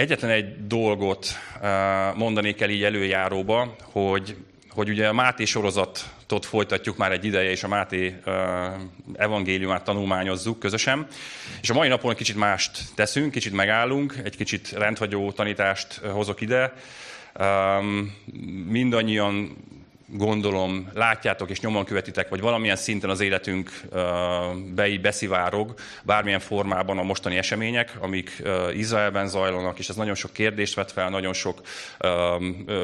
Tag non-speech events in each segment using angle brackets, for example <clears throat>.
Egyetlen egy dolgot mondanék el így előjáróba, hogy, hogy ugye a Máté sorozatot folytatjuk már egy ideje, és a Máté evangéliumát tanulmányozzuk közösen. És a mai napon kicsit mást teszünk, kicsit megállunk, egy kicsit rendhagyó tanítást hozok ide. Mindannyian gondolom, látjátok és nyomon követitek, vagy valamilyen szinten az életünk be beszivárog, bármilyen formában a mostani események, amik Izraelben zajlanak, és ez nagyon sok kérdést vet fel, nagyon sok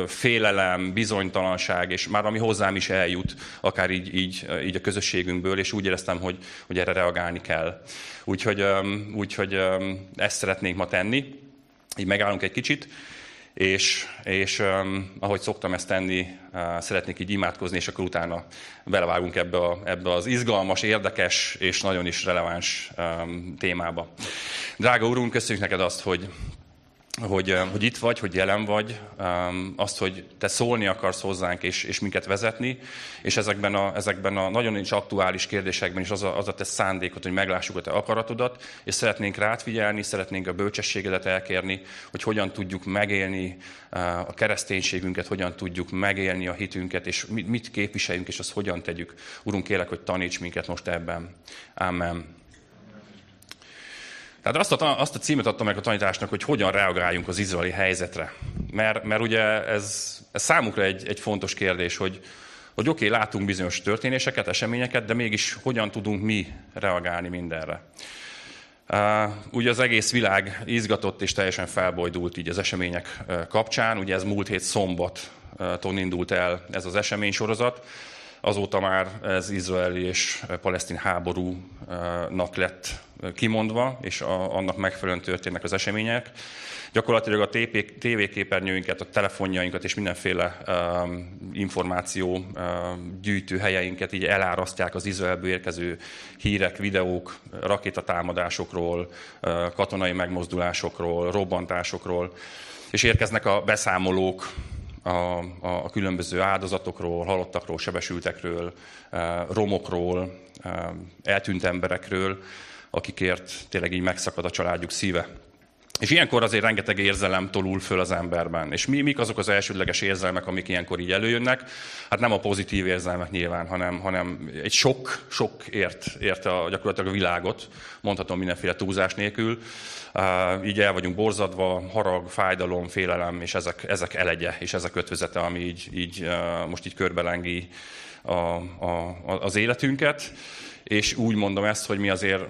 félelem, bizonytalanság, és már ami hozzám is eljut, akár így, így, így a közösségünkből, és úgy éreztem, hogy, hogy erre reagálni kell. Úgyhogy, úgyhogy ezt szeretnénk ma tenni. Így megállunk egy kicsit és, és um, ahogy szoktam ezt tenni, uh, szeretnék így imádkozni, és akkor utána belevágunk ebbe, a, ebbe az izgalmas, érdekes és nagyon is releváns um, témába. Drága Úrunk, köszönjük neked azt, hogy hogy, hogy itt vagy, hogy jelen vagy, azt, hogy te szólni akarsz hozzánk és, és minket vezetni, és ezekben a, ezekben a nagyon is aktuális kérdésekben is az a, az a te szándékot, hogy meglássuk a te akaratodat, és szeretnénk rád figyelni, szeretnénk a bölcsességedet elkérni, hogy hogyan tudjuk megélni a kereszténységünket, hogyan tudjuk megélni a hitünket, és mit képviseljünk, és azt hogyan tegyük. Urunk, kérlek, hogy taníts minket most ebben. Amen. Tehát azt a, azt a címet adtam meg a tanításnak, hogy hogyan reagáljunk az izraeli helyzetre. Mert, mert ugye ez, ez számukra egy, egy fontos kérdés, hogy, hogy oké, okay, látunk bizonyos történéseket, eseményeket, de mégis hogyan tudunk mi reagálni mindenre. Uh, ugye az egész világ izgatott és teljesen felbojdult így az események kapcsán. Ugye ez múlt hét szombaton indult el ez az eseménysorozat. Azóta már ez izraeli és palesztin háborúnak lett kimondva, és a, annak megfelelően történnek az események. Gyakorlatilag a tévéképernyőinket, a telefonjainkat és mindenféle um, információ um, gyűjtő helyeinket így elárasztják az Izraelből érkező hírek, videók, rakétatámadásokról, uh, katonai megmozdulásokról, robbantásokról, és érkeznek a beszámolók a, a, a különböző áldozatokról, halottakról, sebesültekről, uh, romokról, uh, eltűnt emberekről, akikért tényleg így megszakad a családjuk szíve. És ilyenkor azért rengeteg érzelem tolul föl az emberben. És mi, mik azok az elsődleges érzelmek, amik ilyenkor így előjönnek? Hát nem a pozitív érzelmek nyilván, hanem, hanem egy sok, sok ért, ért a, gyakorlatilag a világot, mondhatom mindenféle túlzás nélkül. Uh, így el vagyunk borzadva, harag, fájdalom, félelem, és ezek, ezek elegye, és ezek ötvözete, ami így, így uh, most így körbelengi a, a, az életünket. És úgy mondom ezt, hogy mi azért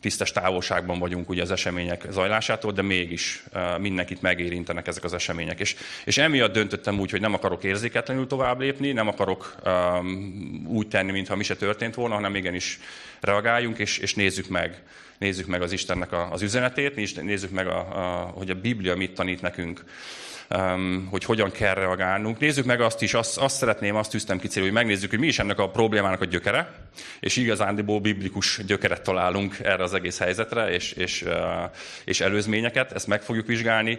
tisztes távolságban vagyunk ugye az események zajlásától, de mégis mindenkit megérintenek ezek az események. És, és emiatt döntöttem úgy, hogy nem akarok érzéketlenül tovább lépni, nem akarok um, úgy tenni, mintha mi se történt volna, hanem igenis reagáljunk, és, és nézzük meg nézzük meg az Istennek az üzenetét, nézzük meg, a, a, hogy a Biblia mit tanít nekünk hogy hogyan kell reagálnunk. Nézzük meg azt is, azt, azt szeretném, azt tűztem ki célul, hogy megnézzük, hogy mi is ennek a problémának a gyökere, és igazándiból biblikus gyökeret találunk erre az egész helyzetre, és, és, és előzményeket, ezt meg fogjuk vizsgálni.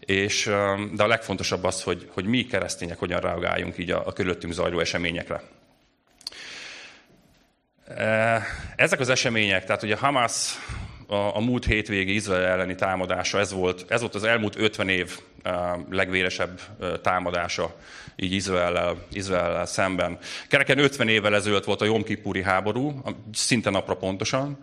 És, de a legfontosabb az, hogy, hogy mi keresztények hogyan reagáljunk így a, a körülöttünk zajló eseményekre. Ezek az események, tehát ugye Hamas a, a múlt hétvégi Izrael elleni támadása, ez volt, ez volt az elmúlt 50 év legvéresebb támadása így Izrael Izrael szemben. Kereken 50 évvel ezelőtt volt a Jom Kippuri háború, szinte napra pontosan,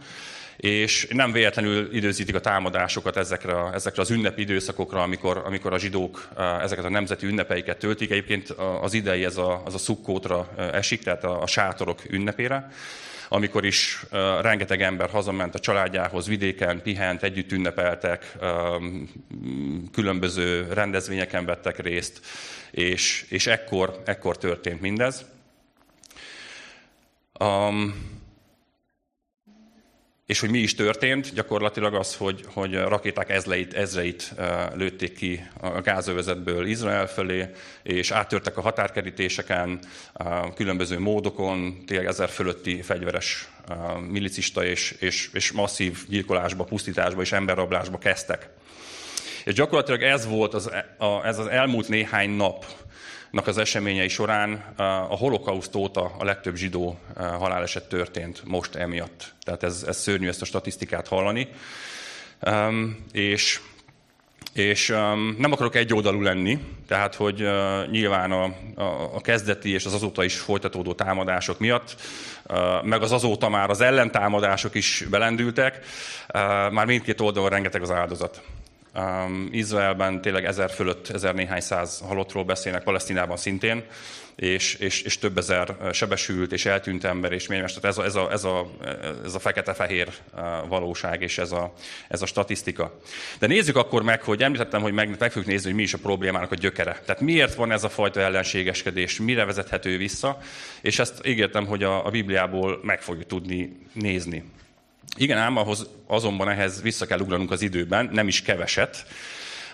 és nem véletlenül időzítik a támadásokat ezekre, ezekre az ünnepi időszakokra, amikor, amikor a zsidók ezeket a nemzeti ünnepeiket töltik. Egyébként az idei ez a, az a szukkótra esik, tehát a, a sátorok ünnepére amikor is rengeteg ember hazament a családjához, vidéken pihent, együtt ünnepeltek, különböző rendezvényeken vettek részt, és, és ekkor, ekkor történt mindez. Um, és hogy mi is történt, gyakorlatilag az, hogy, hogy rakéták ezreit, ezreit lőtték ki a gázövezetből Izrael felé, és áttörtek a határkerítéseken, különböző módokon, tényleg ezer fölötti fegyveres milicista és, és, és masszív gyilkolásba, pusztításba és emberrablásba kezdtek. És gyakorlatilag ez volt az, a, ez az elmúlt néhány nap, az eseményei során a holokauszt óta a legtöbb zsidó haláleset történt most emiatt. Tehát ez, ez szörnyű ezt a statisztikát hallani. És és um, nem akarok egyoldalú lenni, tehát hogy uh, nyilván a, a, a kezdeti és az azóta is folytatódó támadások miatt, uh, meg az azóta már az ellentámadások is belendültek, uh, már mindkét oldalon rengeteg az áldozat. Um, Izraelben tényleg ezer fölött, ezer néhány száz halottról beszélnek, Palesztinában szintén, és, és, és több ezer sebesült és eltűnt ember, és még ez a, ez a, ez a, ez a fekete-fehér valóság, és ez a, ez a statisztika. De nézzük akkor meg, hogy említettem, hogy meg, meg fogjuk nézni, hogy mi is a problémának a gyökere. Tehát miért van ez a fajta ellenségeskedés, mire vezethető vissza, és ezt ígértem, hogy a, a Bibliából meg fogjuk tudni nézni. Igen, ám ahhoz azonban ehhez vissza kell ugranunk az időben, nem is keveset.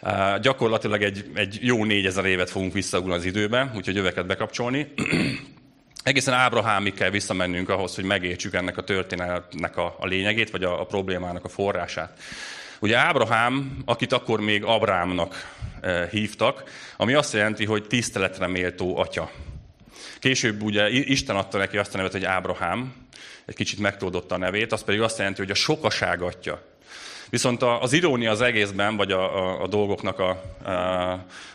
Uh, gyakorlatilag egy, egy jó négyezer évet fogunk visszaugrani az időben, úgyhogy jöveket bekapcsolni. <clears throat> Egészen Ábrahámig kell visszamennünk ahhoz, hogy megértsük ennek a történetnek a, a lényegét, vagy a, a problémának a forrását. Ugye Ábrahám, akit akkor még Abrámnak uh, hívtak, ami azt jelenti, hogy tiszteletre méltó atya. Később ugye Isten adta neki azt a nevet, hogy Ábrahám, egy kicsit megtódotta a nevét, az pedig azt jelenti, hogy a sokaság atya. Viszont az irónia az egészben, vagy a, a, a dolgoknak a,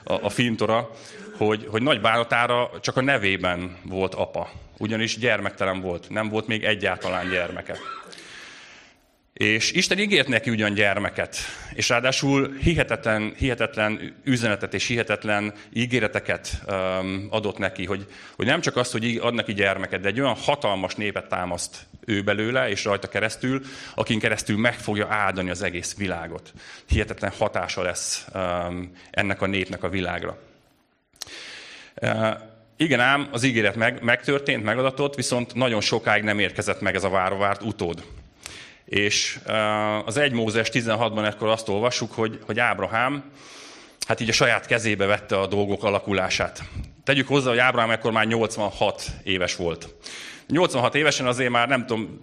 a, a fintora, hogy, hogy nagy bánatára csak a nevében volt apa. Ugyanis gyermektelen volt, nem volt még egyáltalán gyermeke. És Isten ígért neki ugyan gyermeket, és ráadásul hihetetlen, hihetetlen üzenetet és hihetetlen ígéreteket um, adott neki, hogy, hogy nem csak azt, hogy ad neki gyermeket, de egy olyan hatalmas népet támaszt ő belőle, és rajta keresztül, akin keresztül meg fogja áldani az egész világot. Hihetetlen hatása lesz um, ennek a népnek a világra. Uh, igen ám, az ígéret meg, megtörtént, megadatott, viszont nagyon sokáig nem érkezett meg ez a várovárt utód. És az 1 Mózes 16-ban ekkor azt olvassuk, hogy, hogy Ábrahám hát így a saját kezébe vette a dolgok alakulását. Tegyük hozzá, hogy Ábrahám ekkor már 86 éves volt. 86 évesen azért már nem tudom,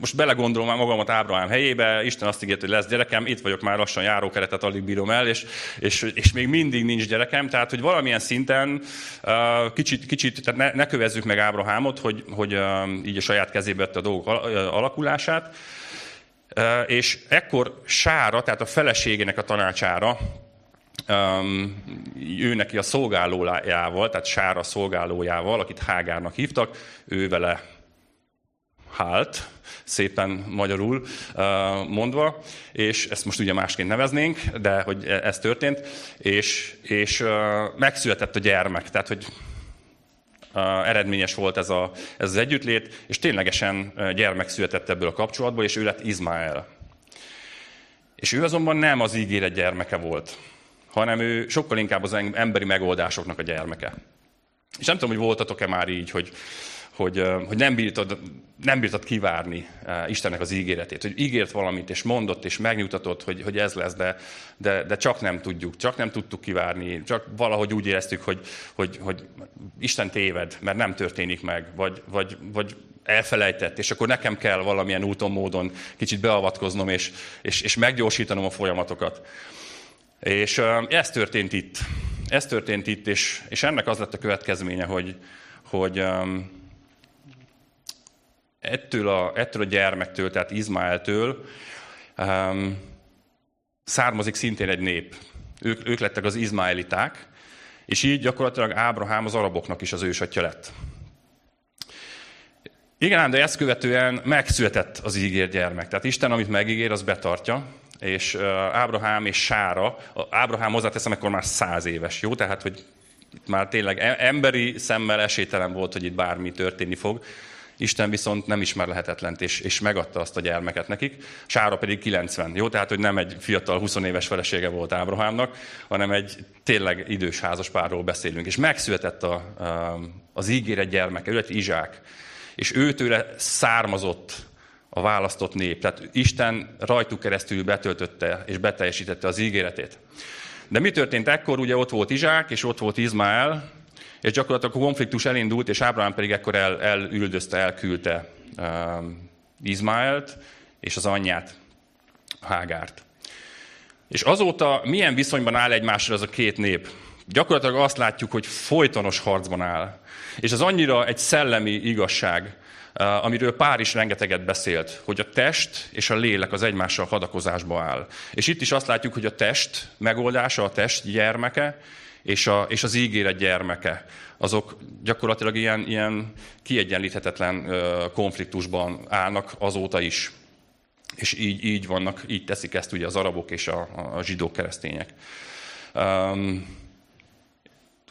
most belegondolom már magamat Ábrahám helyébe, Isten azt ígért, hogy lesz gyerekem, itt vagyok már lassan járókeretet alig bírom el, és, és, és még mindig nincs gyerekem, tehát hogy valamilyen szinten kicsit, kicsit tehát ne, ne kövezzük meg Ábrahámot, hogy, hogy így a saját kezébe vette a dolgok alakulását, és ekkor Sára, tehát a feleségének a tanácsára, um, ő neki a szolgálójával, tehát Sára szolgálójával, akit Hágárnak hívtak, ő vele hált, szépen magyarul mondva, és ezt most ugye másként neveznénk, de hogy e, ez történt, és, és megszületett a gyermek, tehát hogy eredményes volt ez, a, ez az együttlét, és ténylegesen gyermek született ebből a kapcsolatból, és ő lett Izmael. És ő azonban nem az ígéret gyermeke volt, hanem ő sokkal inkább az emberi megoldásoknak a gyermeke. És nem tudom, hogy voltatok-e már így, hogy hogy, hogy nem, bírtad, nem bírtad kivárni Istennek az ígéretét, hogy ígért valamit, és mondott, és megnyugtatott, hogy, hogy ez lesz, de, de, de csak nem tudjuk, csak nem tudtuk kivárni, csak valahogy úgy éreztük, hogy, hogy, hogy Isten téved, mert nem történik meg, vagy, vagy, vagy elfelejtett, és akkor nekem kell valamilyen úton, módon kicsit beavatkoznom, és, és, és meggyorsítanom a folyamatokat. És ez történt itt. Ez történt itt, és, és ennek az lett a következménye, hogy, hogy ettől a, ettől a gyermektől, tehát Izmaeltől um, származik szintén egy nép. Ők, ők lettek az izmaeliták, és így gyakorlatilag Ábrahám az araboknak is az ősatja lett. Igen, de ezt követően megszületett az ígér gyermek. Tehát Isten, amit megígér, az betartja, és Ábrahám és Sára, Ábrahám hozzáteszem, akkor már száz éves, jó? Tehát, hogy itt már tényleg e- emberi szemmel esélytelen volt, hogy itt bármi történni fog. Isten viszont nem ismer lehetetlent, és, és megadta azt a gyermeket nekik. Sára pedig 90. Jó, tehát, hogy nem egy fiatal 20 éves felesége volt Ábrahámnak, hanem egy tényleg idős házaspárról beszélünk. És megszületett a, a, az ígéret gyermeke, lett Izsák. És őtőle származott a választott nép. Tehát Isten rajtuk keresztül betöltötte és beteljesítette az ígéretét. De mi történt ekkor? Ugye ott volt Izsák, és ott volt Izmael, és gyakorlatilag a konfliktus elindult, és Ábrahám pedig ekkor el, elüldözte, elküldte um, Izmaelt és az anyját, Hágárt. És azóta milyen viszonyban áll egymásra ez a két nép? Gyakorlatilag azt látjuk, hogy folytonos harcban áll. És az annyira egy szellemi igazság, amiről Pár is rengeteget beszélt, hogy a test és a lélek az egymással hadakozásba áll. És itt is azt látjuk, hogy a test megoldása, a test gyermeke, és, a, és az ígéret gyermeke, azok gyakorlatilag ilyen, ilyen kiegyenlíthetetlen konfliktusban állnak azóta is. És így, így vannak, így teszik ezt ugye az arabok és a, a zsidók keresztények. Um,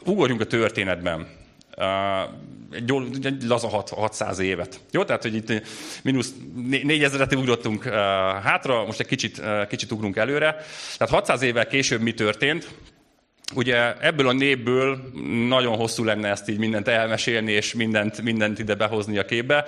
ugorjunk a történetben. Uh, egy, egy laza 600 évet. Jó, tehát, hogy itt mínusz 4000-et ugrottunk uh, hátra, most egy kicsit, uh, kicsit ugrunk előre. Tehát 600 évvel később mi történt? Ugye ebből a népből nagyon hosszú lenne ezt így mindent elmesélni, és mindent, mindent ide behozni a képbe,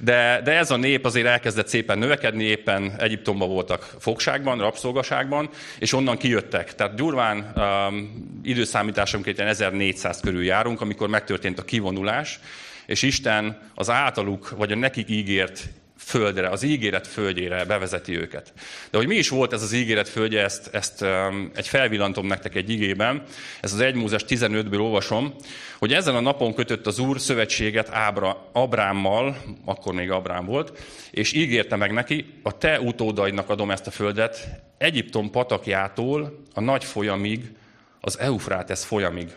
de, de ez a nép azért elkezdett szépen növekedni, éppen Egyiptomban voltak fogságban, rabszolgaságban, és onnan kijöttek. Tehát durván um, időszámításunk 1400 körül járunk, amikor megtörtént a kivonulás, és Isten az általuk, vagy a nekik ígért földre, az ígéret földjére bevezeti őket. De hogy mi is volt ez az ígéret földje, ezt, ezt um, egy felvillantom nektek egy igében, ez az 1 Mózes 15-ből olvasom, hogy ezen a napon kötött az Úr szövetséget Ábra, Abrámmal, akkor még Abrám volt, és ígérte meg neki, a te utódaidnak adom ezt a földet, Egyiptom patakjától a nagy folyamig, az Eufrátesz folyamig.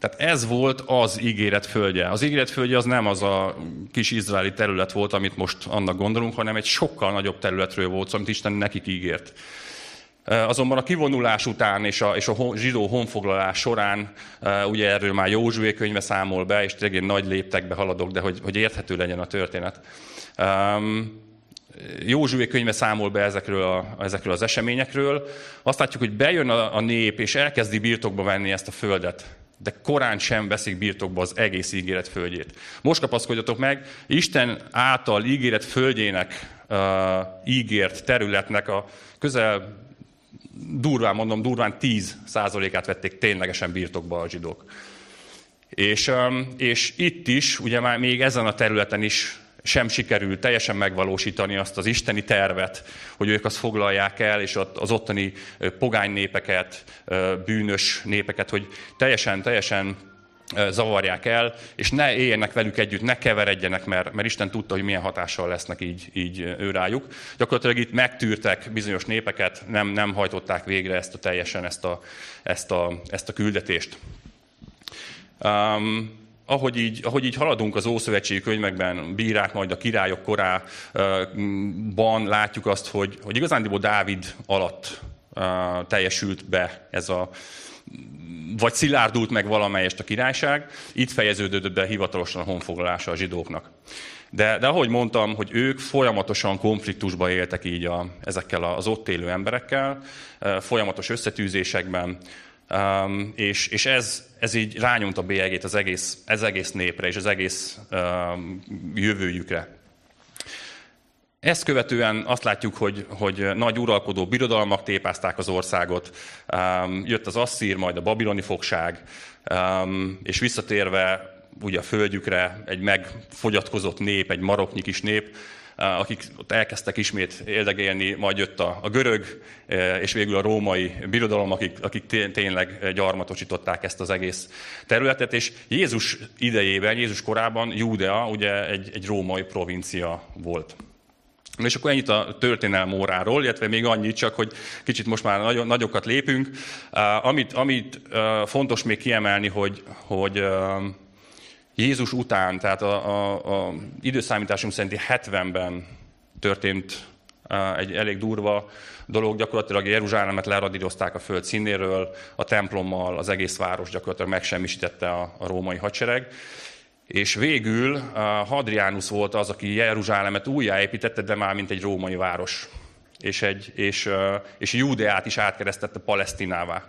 Tehát ez volt az ígéret földje. Az ígéret földje az nem az a kis izraeli terület volt, amit most annak gondolunk, hanem egy sokkal nagyobb területről volt amit Isten nekik ígért. Azonban a kivonulás után és a, és a zsidó honfoglalás során, ugye erről már Józsué könyve számol be, és tényleg nagy léptekbe haladok, de hogy, hogy érthető legyen a történet. Józsué könyve számol be ezekről, a, ezekről az eseményekről. Azt látjuk, hogy bejön a, a nép, és elkezdi birtokba venni ezt a földet de korán sem veszik birtokba az egész ígéret földjét. Most kapaszkodjatok meg, Isten által ígéret földjének, uh, ígért területnek a közel, durván mondom, durván 10 százalékát vették ténylegesen birtokba a zsidók. És, um, és itt is, ugye már még ezen a területen is sem sikerült teljesen megvalósítani azt az isteni tervet, hogy ők azt foglalják el, és az ottani pogány népeket, bűnös népeket, hogy teljesen, teljesen zavarják el, és ne éljenek velük együtt, ne keveredjenek, mert, mert Isten tudta, hogy milyen hatással lesznek így, így ő rájuk. Gyakorlatilag itt megtűrtek bizonyos népeket, nem, nem hajtották végre ezt a teljesen ezt a, ezt a, ezt a küldetést. Um, ahogy így, ahogy így haladunk az Ószövetségi könyvekben, bírák majd a királyok korában, látjuk azt, hogy, hogy igazándiból Dávid alatt teljesült be ez a vagy szilárdult meg valamelyest a királyság, itt fejeződött be hivatalosan a honfoglalása a zsidóknak. De, de ahogy mondtam, hogy ők folyamatosan konfliktusba éltek így a, ezekkel az ott élő emberekkel, folyamatos összetűzésekben, Um, és, és ez, ez így rányomta a bélyegét az egész, ez egész népre és az egész um, jövőjükre. Ezt követően azt látjuk, hogy, hogy nagy uralkodó birodalmak tépázták az országot, um, jött az asszír, majd a babiloni fogság, um, és visszatérve ugye a földjükre egy megfogyatkozott nép, egy maroknyi kis nép, akik ott elkezdtek ismét éldegélni, majd jött a, a görög, e, és végül a római birodalom, akik, akik tényleg gyarmatosították ezt az egész területet, és Jézus idejében, Jézus korában Júdea ugye egy, egy római provincia volt. És akkor ennyit a történelm óráról, illetve még annyit csak, hogy kicsit most már nagyon, nagyokat lépünk. Amit, amit fontos még kiemelni, hogy, hogy Jézus után, tehát a, a, a időszámításunk szerinti 70-ben történt egy elég durva dolog, gyakorlatilag Jeruzsálemet leradírozták a föld színéről, a templommal az egész város gyakorlatilag megsemmisítette a, a római hadsereg. És végül Hadrianus volt az, aki Jeruzsálemet újjáépítette, de már mint egy római város és, egy, és, és Júdeát is átkeresztette Palesztinává.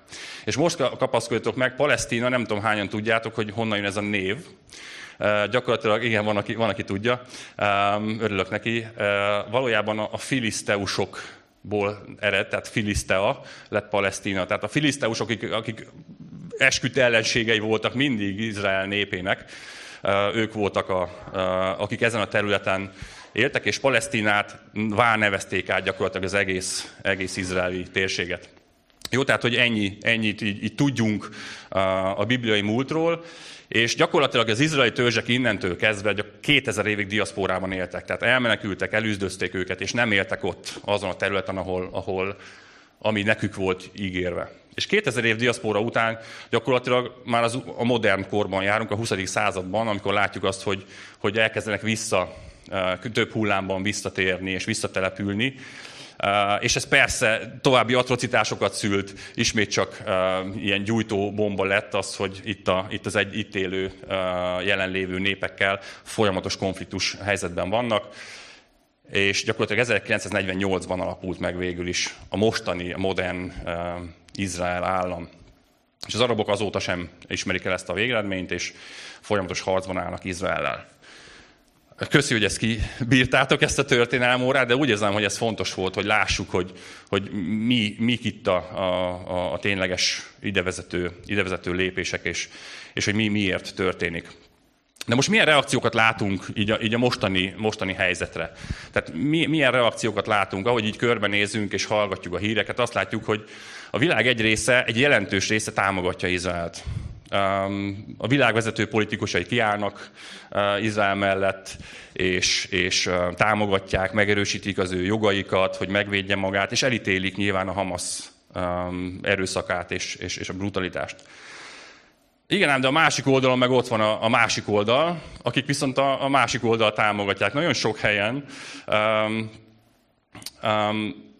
És most kapaszkodjatok meg, Palesztina, nem tudom hányan tudjátok, hogy honnan jön ez a név. Gyakorlatilag, igen, van aki, van, aki tudja, örülök neki. Valójában a filiszteusokból ered, tehát Filisztea lett Palesztina. Tehát a filiszteusok, akik, akik esküt ellenségei voltak mindig Izrael népének, ők voltak, a, akik ezen a területen éltek, és Palesztinát nevezték át gyakorlatilag az egész, egész izraeli térséget. Jó, tehát, hogy ennyi, ennyit így, így tudjunk a bibliai múltról, és gyakorlatilag az izraeli törzsek innentől kezdve 2000 évig diaszpórában éltek. Tehát elmenekültek, elűzdözték őket, és nem éltek ott azon a területen, ahol, ahol ami nekük volt ígérve. És 2000 év diaszpóra után gyakorlatilag már az, a modern korban járunk, a 20. században, amikor látjuk azt, hogy, hogy elkezdenek vissza, több hullámban visszatérni és visszatelepülni. És ez persze további atrocitásokat szült, ismét csak ilyen gyújtó bomba lett az, hogy itt, a, itt az egy itt élő jelenlévő népekkel folyamatos konfliktus helyzetben vannak és gyakorlatilag 1948-ban alapult meg végül is a mostani, modern Izrael állam. És az arabok azóta sem ismerik el ezt a végeredményt, és folyamatos harcban állnak Izraellel. Köszi, hogy ezt kibírtátok, ezt a történelmi órát, de úgy érzem, hogy ez fontos volt, hogy lássuk, hogy, hogy mi, mik itt a, a, a tényleges idevezető, idevezető lépések, és, és hogy mi miért történik. De most milyen reakciókat látunk így a, így a mostani, mostani helyzetre? Tehát mi, milyen reakciókat látunk, ahogy így körbenézünk és hallgatjuk a híreket, azt látjuk, hogy a világ egy része, egy jelentős része támogatja Izraelt. A világvezető politikusai kiállnak uh, Izrael mellett, és, és uh, támogatják, megerősítik az ő jogaikat, hogy megvédje magát, és elítélik nyilván a Hamas erőszakát és, és, és a brutalitást. Igen, ám, de a másik oldalon meg ott van a, a másik oldal, akik viszont a, a másik oldal támogatják. Nagyon sok helyen um, um,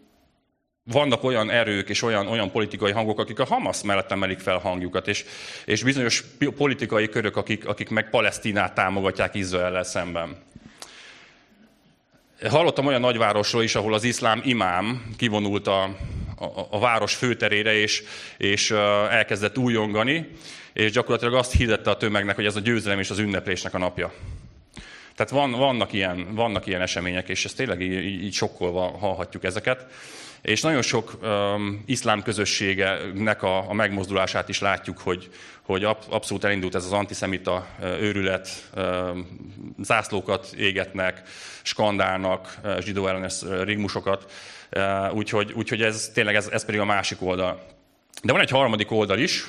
vannak olyan erők és olyan, olyan politikai hangok, akik a Hamas mellett emelik fel hangjukat, és, és bizonyos politikai körök, akik, akik meg Palesztinát támogatják Izrael szemben. Hallottam olyan nagyvárosról is, ahol az iszlám imám kivonult a, a, a város főterére, és, és elkezdett újongani, és gyakorlatilag azt hirdette a tömegnek, hogy ez a győzelem és az ünneplésnek a napja. Tehát van, vannak, ilyen, vannak ilyen események, és ezt tényleg így, így sokkolva hallhatjuk ezeket. És nagyon sok um, iszlám közösségenek a, a megmozdulását is látjuk, hogy, hogy abszolút elindult ez az antiszemita őrület, um, zászlókat égetnek, skandálnak, zsidó ellenes rigmusokat, uh, úgyhogy, úgyhogy ez tényleg ez, ez pedig a másik oldal. De van egy harmadik oldal is,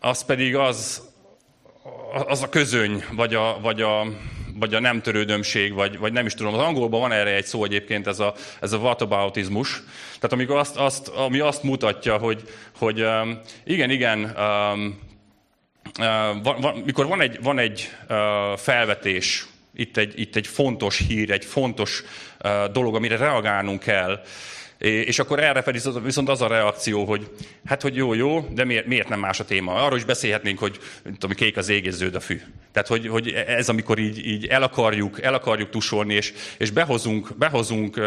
az pedig az, az a közöny, vagy a, vagy a, vagy a nem törődömség, vagy, vagy nem is tudom. Az angolban van erre egy szó egyébként, ez a, ez a whataboutizmus. Tehát amikor azt, azt, ami azt mutatja, hogy, hogy um, igen, igen, um, uh, van, van, mikor van egy, van egy uh, felvetés, itt egy, itt egy fontos hír, egy fontos uh, dolog, amire reagálnunk kell, és akkor erre pedig viszont az a reakció, hogy hát, hogy jó, jó, de miért, miért nem más a téma? Arról is beszélhetnénk, hogy tudom, kék az ég a fű. Tehát, hogy, hogy ez amikor így, így el, akarjuk, el akarjuk tusolni, és, és behozunk, behozunk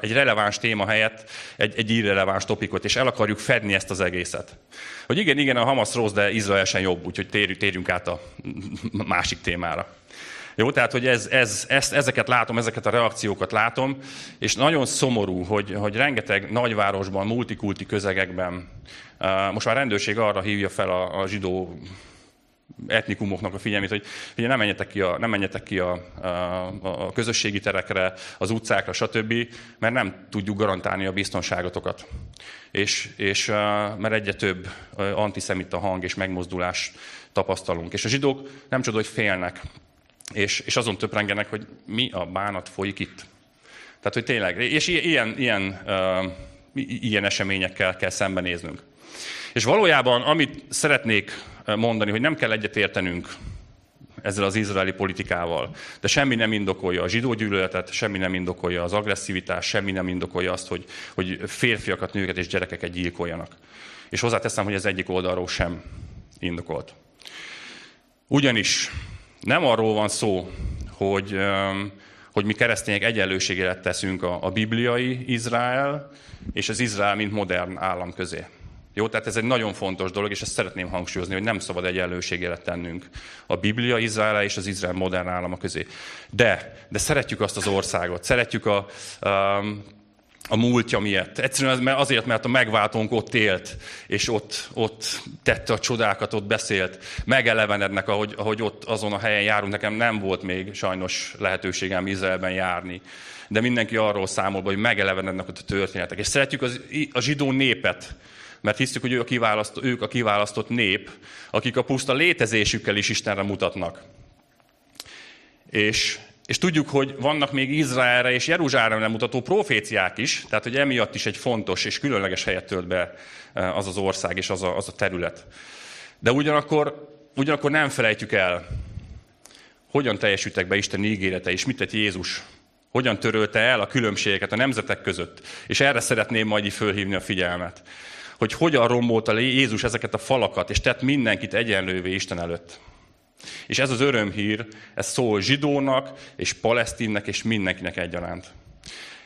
egy releváns téma helyett egy, egy irreleváns topikot, és el akarjuk fedni ezt az egészet. Hogy igen, igen, a Hamas rossz, de Izrael sem jobb, úgyhogy térjünk, térjünk át a másik témára. Jó, tehát, hogy ez, ez, ezt, ezeket látom, ezeket a reakciókat látom, és nagyon szomorú, hogy, hogy rengeteg nagyvárosban, multikulti közegekben most már rendőrség arra hívja fel a, a zsidó etnikumoknak a figyelmét, hogy ugye nem menjetek ki, a, nem menjetek ki a, a, a közösségi terekre, az utcákra, stb., mert nem tudjuk garantálni a biztonságotokat. És, és mert egyre több antiszemita hang és megmozdulás tapasztalunk. És a zsidók nem csoda, hogy félnek és, és azon töprengenek, hogy mi a bánat folyik itt. Tehát, hogy tényleg, és ilyen, ilyen, ilyen eseményekkel kell szembenéznünk. És valójában, amit szeretnék mondani, hogy nem kell egyet értenünk ezzel az izraeli politikával, de semmi nem indokolja a zsidó gyűlöletet, semmi nem indokolja az agresszivitást, semmi nem indokolja azt, hogy, hogy férfiakat, nőket és gyerekeket gyilkoljanak. És hozzáteszem, hogy ez egyik oldalról sem indokolt. Ugyanis nem arról van szó, hogy, hogy mi keresztények egyenlőségére teszünk a, a bibliai Izrael és az Izrael, mint modern állam közé. Jó, tehát ez egy nagyon fontos dolog, és ezt szeretném hangsúlyozni, hogy nem szabad egyenlőségére tennünk a Biblia Izrael és az Izrael modern állama közé. De, de szeretjük azt az országot, szeretjük a, a múltja miatt. Egyszerűen azért, mert a megváltónk ott élt, és ott, ott tette a csodákat, ott beszélt. Megelevenednek, ahogy, ahogy ott azon a helyen járunk. Nekem nem volt még sajnos lehetőségem Izraelben járni. De mindenki arról számol, hogy megelevenednek ott a történetek. És szeretjük az, a zsidó népet, mert hiszük, hogy ők a, kiválasztott, ők a kiválasztott nép, akik a puszta létezésükkel is Istenre mutatnak. És, és tudjuk, hogy vannak még Izraelre és Jeruzsálemre mutató proféciák is, tehát hogy emiatt is egy fontos és különleges helyet tölt be eh, az az ország és az a, az a terület. De ugyanakkor, ugyanakkor nem felejtjük el, hogyan teljesültek be Isten ígérete, és mit tett Jézus hogyan törölte el a különbségeket a nemzetek között. És erre szeretném majd így fölhívni a figyelmet. Hogy hogyan rombolta Jézus ezeket a falakat, és tett mindenkit egyenlővé Isten előtt. És ez az örömhír, ez szól zsidónak, és palesztinnek, és mindenkinek egyaránt.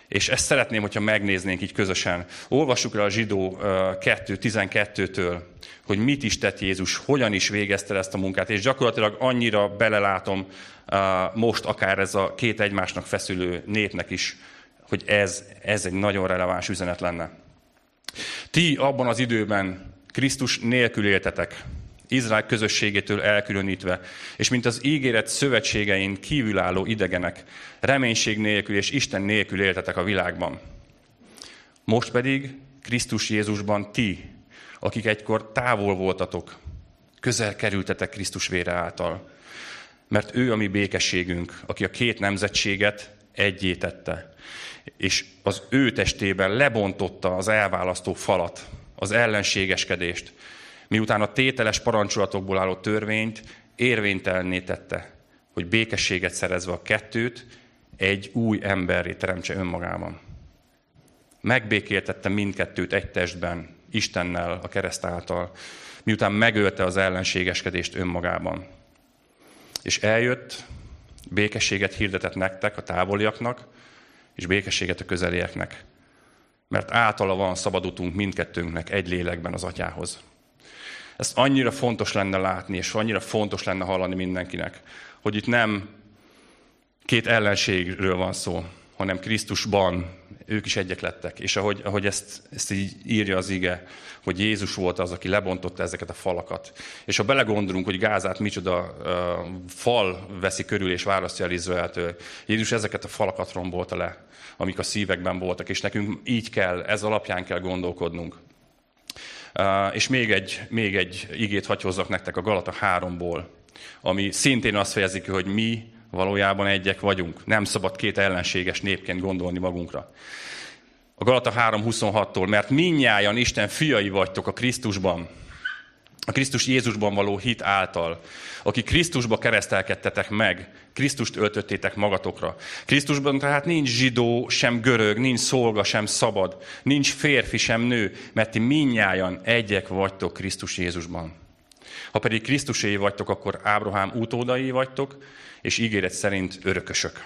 És ezt szeretném, hogyha megnéznénk így közösen. Olvassuk le a zsidó 2.12-től, hogy mit is tett Jézus, hogyan is végezte ezt a munkát, és gyakorlatilag annyira belelátom most akár ez a két egymásnak feszülő népnek is, hogy ez, ez egy nagyon releváns üzenet lenne. Ti abban az időben Krisztus nélkül éltetek, Izrael közösségétől elkülönítve, és mint az ígéret szövetségein kívülálló idegenek, reménység nélkül és Isten nélkül éltetek a világban. Most pedig Krisztus Jézusban ti, akik egykor távol voltatok, közel kerültetek Krisztus vére által. Mert ő a mi békességünk, aki a két nemzetséget egyé tette, és az ő testében lebontotta az elválasztó falat, az ellenségeskedést, miután a tételes parancsolatokból álló törvényt érvénytelenné tette, hogy békességet szerezve a kettőt, egy új emberré teremtse önmagában. Megbékéltette mindkettőt egy testben, Istennel, a kereszt által, miután megölte az ellenségeskedést önmagában. És eljött, békességet hirdetett nektek, a távoliaknak, és békességet a közelieknek. Mert általa van szabadutunk mindkettőnknek egy lélekben az atyához. Ezt annyira fontos lenne látni, és annyira fontos lenne hallani mindenkinek, hogy itt nem két ellenségről van szó, hanem Krisztusban ők is egyek lettek. És ahogy, ahogy ezt, ezt így írja az ige, hogy Jézus volt az, aki lebontotta ezeket a falakat. És ha belegondolunk, hogy Gázát micsoda uh, fal veszi körül és választja el Izraeltől, Jézus ezeket a falakat rombolta le, amik a szívekben voltak, és nekünk így kell, ez alapján kell gondolkodnunk. És még egy, még egy igét hagyhozzak nektek a Galata 3-ból, ami szintén azt fejezik, hogy mi valójában egyek vagyunk. Nem szabad két ellenséges népként gondolni magunkra. A Galata 3.26-tól, mert minnyáján Isten fiai vagytok a Krisztusban, a Krisztus Jézusban való hit által, aki Krisztusba keresztelkedtetek meg, Krisztust öltöttétek magatokra. Krisztusban tehát nincs zsidó, sem görög, nincs szolga, sem szabad, nincs férfi, sem nő, mert ti minnyáján egyek vagytok Krisztus Jézusban. Ha pedig Krisztusé vagytok, akkor Ábrahám utódai vagytok, és ígéret szerint örökösök.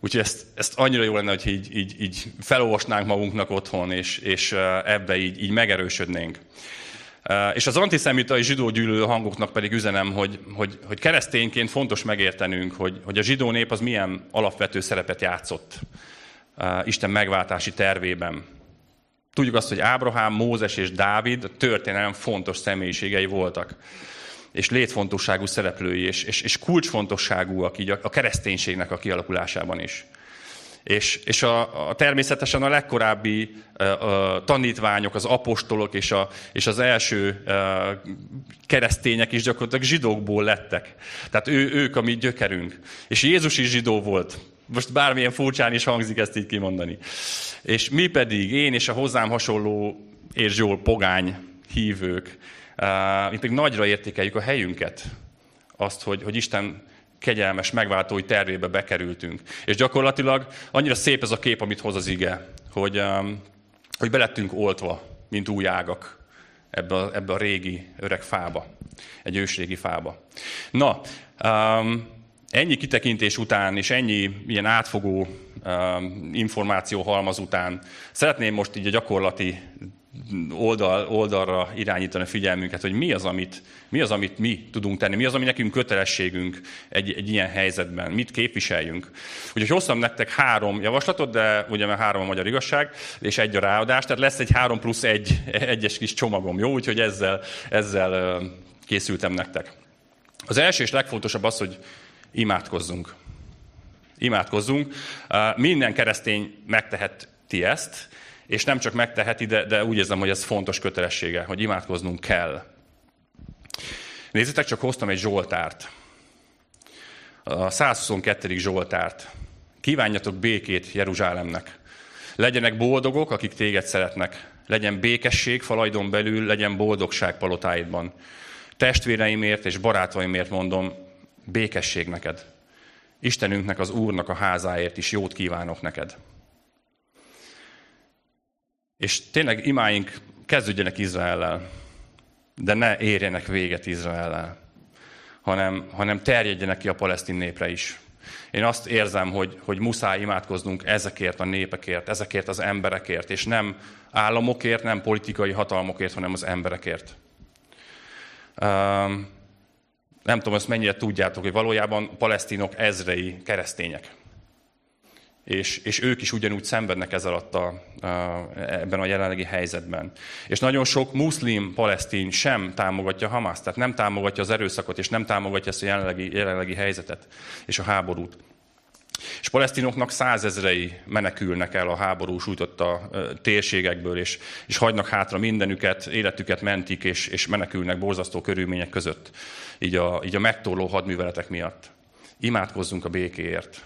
Úgyhogy ezt, ezt annyira jó lenne, hogy így, így, így felolvasnánk magunknak otthon, és, és ebbe így, így megerősödnénk. És az antiszemitai zsidó gyűlölő hangoknak pedig üzenem, hogy, hogy, hogy keresztényként fontos megértenünk, hogy, hogy a zsidó nép az milyen alapvető szerepet játszott Isten megváltási tervében. Tudjuk azt, hogy Ábrahám, Mózes és Dávid történelem fontos személyiségei voltak és létfontosságú szereplői, és, és, és kulcsfontosságúak így a, a kereszténységnek a kialakulásában is. És, és a, a, természetesen a legkorábbi a, a tanítványok, az apostolok és, a, és az első a, keresztények is gyakorlatilag zsidókból lettek. Tehát ő, ők a mi gyökerünk. És Jézus is zsidó volt. Most bármilyen furcsán is hangzik ezt így kimondani. És mi pedig, én és a hozzám hasonló és jól pogány hívők, mi pedig nagyra értékeljük a helyünket, azt, hogy, hogy Isten kegyelmes, megváltói tervébe bekerültünk. És gyakorlatilag annyira szép ez a kép, amit hoz az ige, hogy, hogy belettünk oltva, mint új ágak ebbe a, ebbe a régi, öreg fába, egy ősrégi fába. Na, um, ennyi kitekintés után, és ennyi ilyen átfogó um, információ halmaz után szeretném most így a gyakorlati oldal, oldalra irányítani a figyelmünket, hogy mi az, amit, mi az, amit mi tudunk tenni, mi az, ami nekünk kötelességünk egy, egy ilyen helyzetben, mit képviseljünk. Úgyhogy hoztam nektek három javaslatot, de ugye már három a magyar igazság, és egy a ráadás, tehát lesz egy három plusz egy, egyes kis csomagom, jó? Úgyhogy ezzel, ezzel készültem nektek. Az első és legfontosabb az, hogy imádkozzunk. Imádkozzunk. Minden keresztény megteheti ezt, és nem csak megteheti, de, de úgy érzem, hogy ez fontos kötelessége, hogy imádkoznunk kell. Nézzétek, csak hoztam egy Zsoltárt. A 122. Zsoltárt. Kívánjatok békét Jeruzsálemnek. Legyenek boldogok, akik téged szeretnek. Legyen békesség falaidon belül, legyen boldogság palotáidban. Testvéreimért és barátaimért mondom, békesség neked. Istenünknek, az Úrnak a házáért is jót kívánok neked. És tényleg imáink kezdődjenek Izraellel, de ne érjenek véget Izraellel, hanem, hanem terjedjenek ki a palesztin népre is. Én azt érzem, hogy, hogy muszáj imádkoznunk ezekért a népekért, ezekért az emberekért, és nem államokért, nem politikai hatalmokért, hanem az emberekért. Um, nem tudom, ezt mennyire tudjátok, hogy valójában palesztinok ezrei keresztények és, és ők is ugyanúgy szenvednek ez alatt a, ebben a jelenlegi helyzetben. És nagyon sok muszlim palesztin sem támogatja Hamas, tehát nem támogatja az erőszakot, és nem támogatja ezt a jelenlegi, jelenlegi helyzetet és a háborút. És palesztinoknak százezrei menekülnek el a háború sújtotta térségekből, és, és hagynak hátra mindenüket, életüket mentik, és, és menekülnek borzasztó körülmények között, így a, így a megtorló hadműveletek miatt. Imádkozzunk a békéért.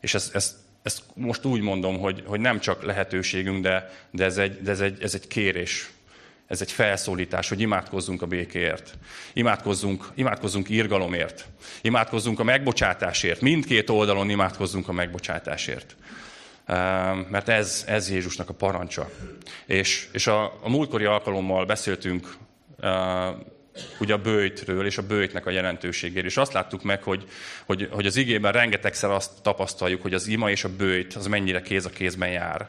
És ezt, ezt ezt most úgy mondom, hogy, hogy nem csak lehetőségünk, de, de, ez, egy, de ez, egy, ez egy kérés, ez egy felszólítás, hogy imádkozzunk a békéért. Imádkozzunk, imádkozzunk írgalomért. Imádkozzunk a megbocsátásért. Mindkét oldalon imádkozzunk a megbocsátásért. Mert ez, ez Jézusnak a parancsa. És, és a, a múltkori alkalommal beszéltünk ugye a bőjtről és a bőjtnek a jelentőségéről. És azt láttuk meg, hogy, hogy, hogy az igében rengetegszer azt tapasztaljuk, hogy az ima és a bőjt az mennyire kéz a kézben jár.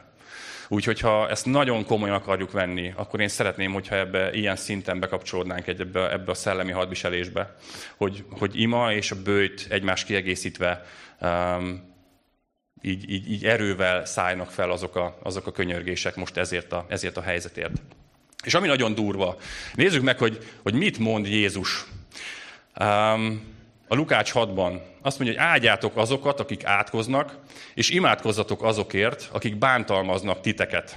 Úgyhogy ha ezt nagyon komolyan akarjuk venni, akkor én szeretném, hogyha ebbe ilyen szinten bekapcsolódnánk egy, ebbe, ebbe a szellemi hadviselésbe, hogy, hogy ima és a bőjt egymás kiegészítve um, így, így, így erővel szállnak fel azok a, azok a könyörgések most ezért a, ezért a helyzetért. És ami nagyon durva, nézzük meg, hogy, hogy mit mond Jézus. Um, a Lukács 6-ban azt mondja, hogy áldjátok azokat, akik átkoznak, és imádkozzatok azokért, akik bántalmaznak titeket.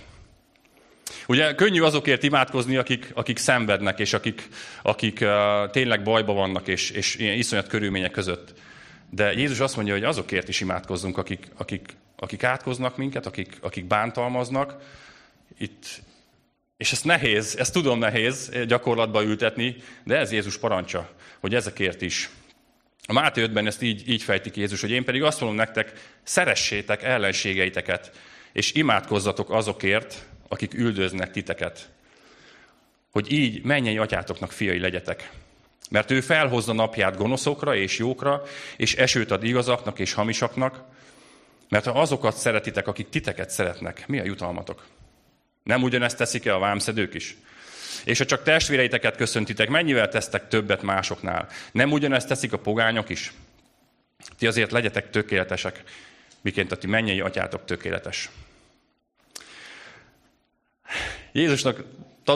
Ugye könnyű azokért imádkozni, akik, akik szenvednek, és akik, akik uh, tényleg bajba vannak, és, és ilyen iszonyat körülmények között. De Jézus azt mondja, hogy azokért is imádkozzunk, akik, akik, akik átkoznak minket, akik, akik bántalmaznak. Itt, és ezt nehéz, ezt tudom nehéz gyakorlatba ültetni, de ez Jézus parancsa, hogy ezekért is. A Máté 5-ben ezt így, így fejtik Jézus, hogy én pedig azt mondom nektek, szeressétek ellenségeiteket, és imádkozzatok azokért, akik üldöznek titeket. Hogy így mennyei atyátoknak fiai legyetek. Mert ő felhozza napját gonoszokra és jókra, és esőt ad igazaknak és hamisaknak, mert ha azokat szeretitek, akik titeket szeretnek, mi a jutalmatok? Nem ugyanezt teszik-e a vámszedők is? És ha csak testvéreiteket köszöntitek, mennyivel tesztek többet másoknál? Nem ugyanezt teszik a pogányok is? Ti azért legyetek tökéletesek, miként a ti mennyei atyátok tökéletes. Jézusnak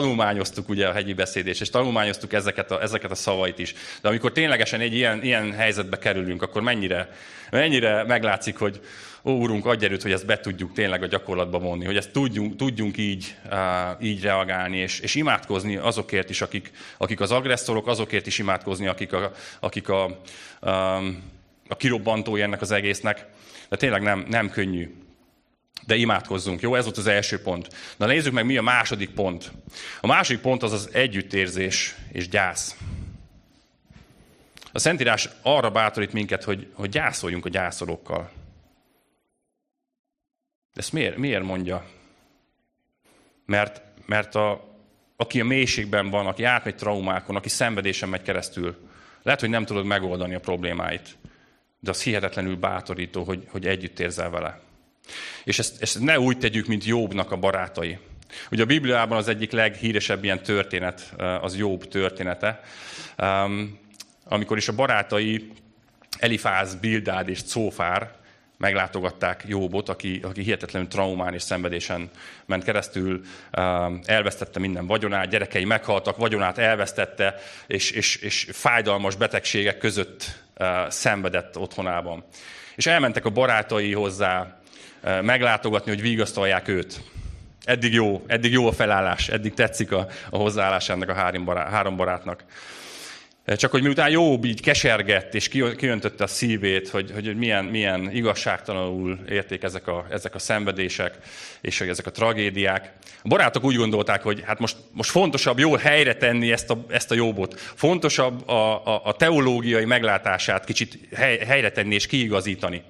tanulmányoztuk ugye a hegyi beszédést, és tanulmányoztuk ezeket a, ezeket a szavait is. De amikor ténylegesen egy ilyen, ilyen helyzetbe kerülünk, akkor mennyire, mennyire meglátszik, hogy ó, Úrunk, adj erőt, hogy ezt be tudjuk tényleg a gyakorlatba vonni, hogy ezt tudjunk, tudjunk így, így reagálni, és, és imádkozni azokért is, akik, akik az agresszorok, azokért is imádkozni, akik a, akik a, a, a kirobbantói ennek az egésznek. De tényleg nem, nem könnyű. De imádkozzunk, jó? Ez volt az első pont. Na nézzük meg, mi a második pont. A második pont az az együttérzés és gyász. A Szentírás arra bátorít minket, hogy, hogy gyászoljunk a gyászolókkal. Ezt miért, miért mondja? Mert, mert a, aki a mélységben van, aki átmegy traumákon, aki szenvedésen megy keresztül, lehet, hogy nem tudod megoldani a problémáit, de az hihetetlenül bátorító, hogy, hogy együtt érzel vele. És ezt, ezt ne úgy tegyük, mint Jobbnak a barátai. Ugye a Bibliában az egyik leghíresebb ilyen történet az Jobb története, amikor is a barátai Elifáz, Bildád és Cófár meglátogatták Jóbot, aki, aki hihetetlenül traumán és szenvedésen ment keresztül, elvesztette minden vagyonát, gyerekei meghaltak, vagyonát elvesztette, és, és, és fájdalmas betegségek között szenvedett otthonában. És elmentek a barátai hozzá meglátogatni, hogy vigasztalják őt. Eddig jó, eddig jó a felállás, eddig tetszik a, a hozzáállás ennek a három, barát, három barátnak. Csak hogy miután Jobb így kesergett és kiöntötte a szívét, hogy, hogy milyen, milyen igazságtalanul érték ezek a, ezek a szenvedések és hogy ezek a tragédiák. A barátok úgy gondolták, hogy hát most, most fontosabb jól helyre tenni ezt a, ezt a Jobbot. Fontosabb a, a, a teológiai meglátását kicsit hely, helyre tenni és kiigazítani.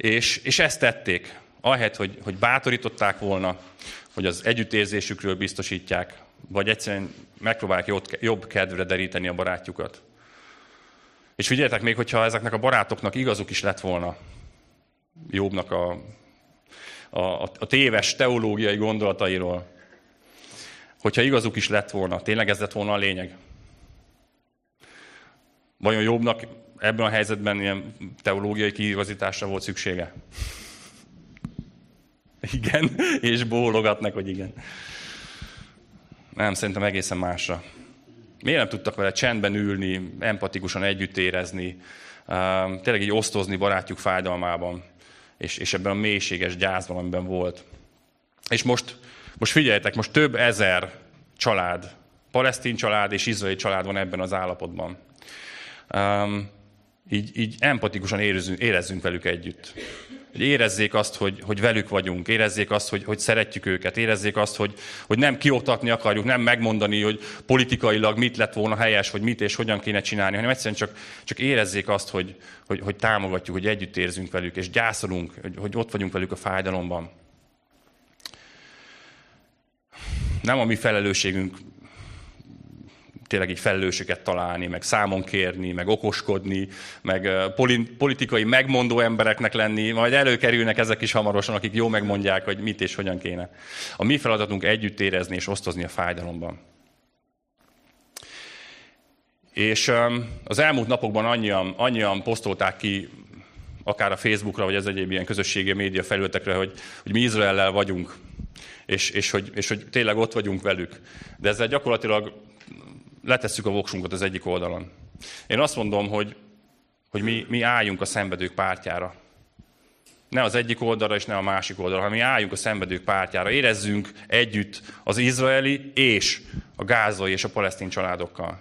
És, és ezt tették. Ahelyett, hogy, hogy bátorították volna, hogy az együttérzésükről biztosítják, vagy egyszerűen megpróbálják jobb kedvre deríteni a barátjukat. És figyeljetek még, hogyha ezeknek a barátoknak igazuk is lett volna, Jobbnak a, a, a téves teológiai gondolatairól, hogyha igazuk is lett volna, tényleg ez lett volna a lényeg? Vajon Jobbnak ebben a helyzetben ilyen teológiai kiigazításra volt szüksége? Igen, és bólogatnak, hogy igen. Nem, szerintem egészen másra. Miért nem tudtak vele csendben ülni, empatikusan együtt érezni, tényleg így osztozni barátjuk fájdalmában, és, és ebben a mélységes gyászban, amiben volt. És most, most figyeljetek, most több ezer család, palesztin család és izraeli család van ebben az állapotban. Így, így empatikusan érezzünk, érezzünk velük együtt. Hogy érezzék azt, hogy, hogy velük vagyunk, érezzék azt, hogy, hogy szeretjük őket, érezzék azt, hogy, hogy nem kioktatni akarjuk, nem megmondani, hogy politikailag mit lett volna helyes, vagy mit és hogyan kéne csinálni, hanem egyszerűen csak, csak érezzék azt, hogy, hogy, hogy támogatjuk, hogy együtt érzünk velük, és gyászolunk, hogy, hogy ott vagyunk velük a fájdalomban. Nem a mi felelősségünk tényleg így felelősöket találni, meg számon kérni, meg okoskodni, meg politikai megmondó embereknek lenni, majd előkerülnek ezek is hamarosan, akik jó megmondják, hogy mit és hogyan kéne. A mi feladatunk együtt érezni és osztozni a fájdalomban. És az elmúlt napokban annyian, annyian posztolták ki, akár a Facebookra, vagy az egyéb ilyen közösségi média felületekre, hogy, hogy mi Izraellel vagyunk, és, és, hogy, és hogy tényleg ott vagyunk velük. De ezzel gyakorlatilag letesszük a voksunkat az egyik oldalon. Én azt mondom, hogy, hogy mi, mi álljunk a szenvedők pártjára. Ne az egyik oldalra és ne a másik oldalra, hanem mi álljunk a szenvedők pártjára. Érezzünk együtt az izraeli és a gázai és a palesztin családokkal.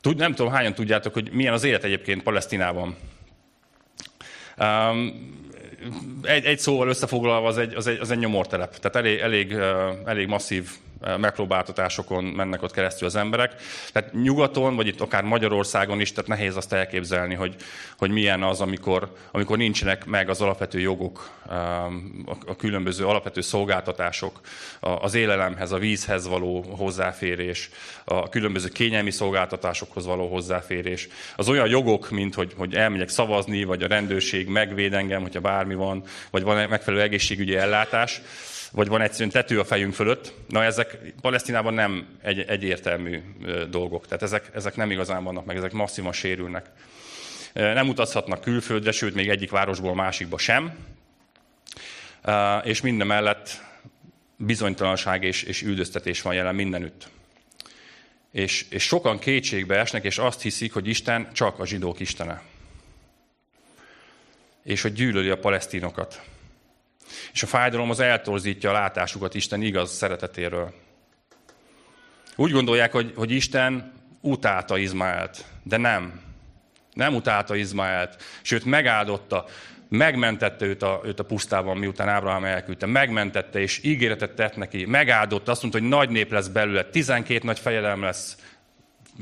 Tud, nem tudom, hányan tudjátok, hogy milyen az élet egyébként Palesztinában. Um, egy, egy szóval összefoglalva az egy, az egy, az egy nyomortelep. Tehát elég, elég, elég masszív megpróbáltatásokon mennek ott keresztül az emberek. Tehát nyugaton, vagy itt akár Magyarországon is, tehát nehéz azt elképzelni, hogy, hogy milyen az, amikor, amikor nincsenek meg az alapvető jogok, a különböző alapvető szolgáltatások, az élelemhez, a vízhez való hozzáférés, a különböző kényelmi szolgáltatásokhoz való hozzáférés. Az olyan jogok, mint hogy, hogy elmegyek szavazni, vagy a rendőrség megvéd engem, hogyha bármi van, vagy van megfelelő egészségügyi ellátás, vagy van egyszerűen tető a fejünk fölött. Na ezek Palesztinában nem egy, egyértelmű dolgok. Tehát ezek, ezek nem igazán vannak meg, ezek masszívan sérülnek. Nem utazhatnak külföldre, sőt még egyik városból másikba sem. És minden mellett bizonytalanság és, és üldöztetés van jelen mindenütt. És, és sokan kétségbe esnek, és azt hiszik, hogy Isten csak a zsidók istene. És hogy gyűlöli a palesztinokat. És a fájdalom az eltorzítja a látásukat Isten igaz szeretetéről. Úgy gondolják, hogy, hogy Isten utálta Izmaelt, de nem. Nem utálta Izmaelt, sőt megáldotta, megmentette őt a, őt a pusztában, miután Ábrahám elküldte. Megmentette, és ígéretet tett neki. Megáldotta, azt mondta, hogy nagy nép lesz belőle, 12 nagy fejedelem lesz,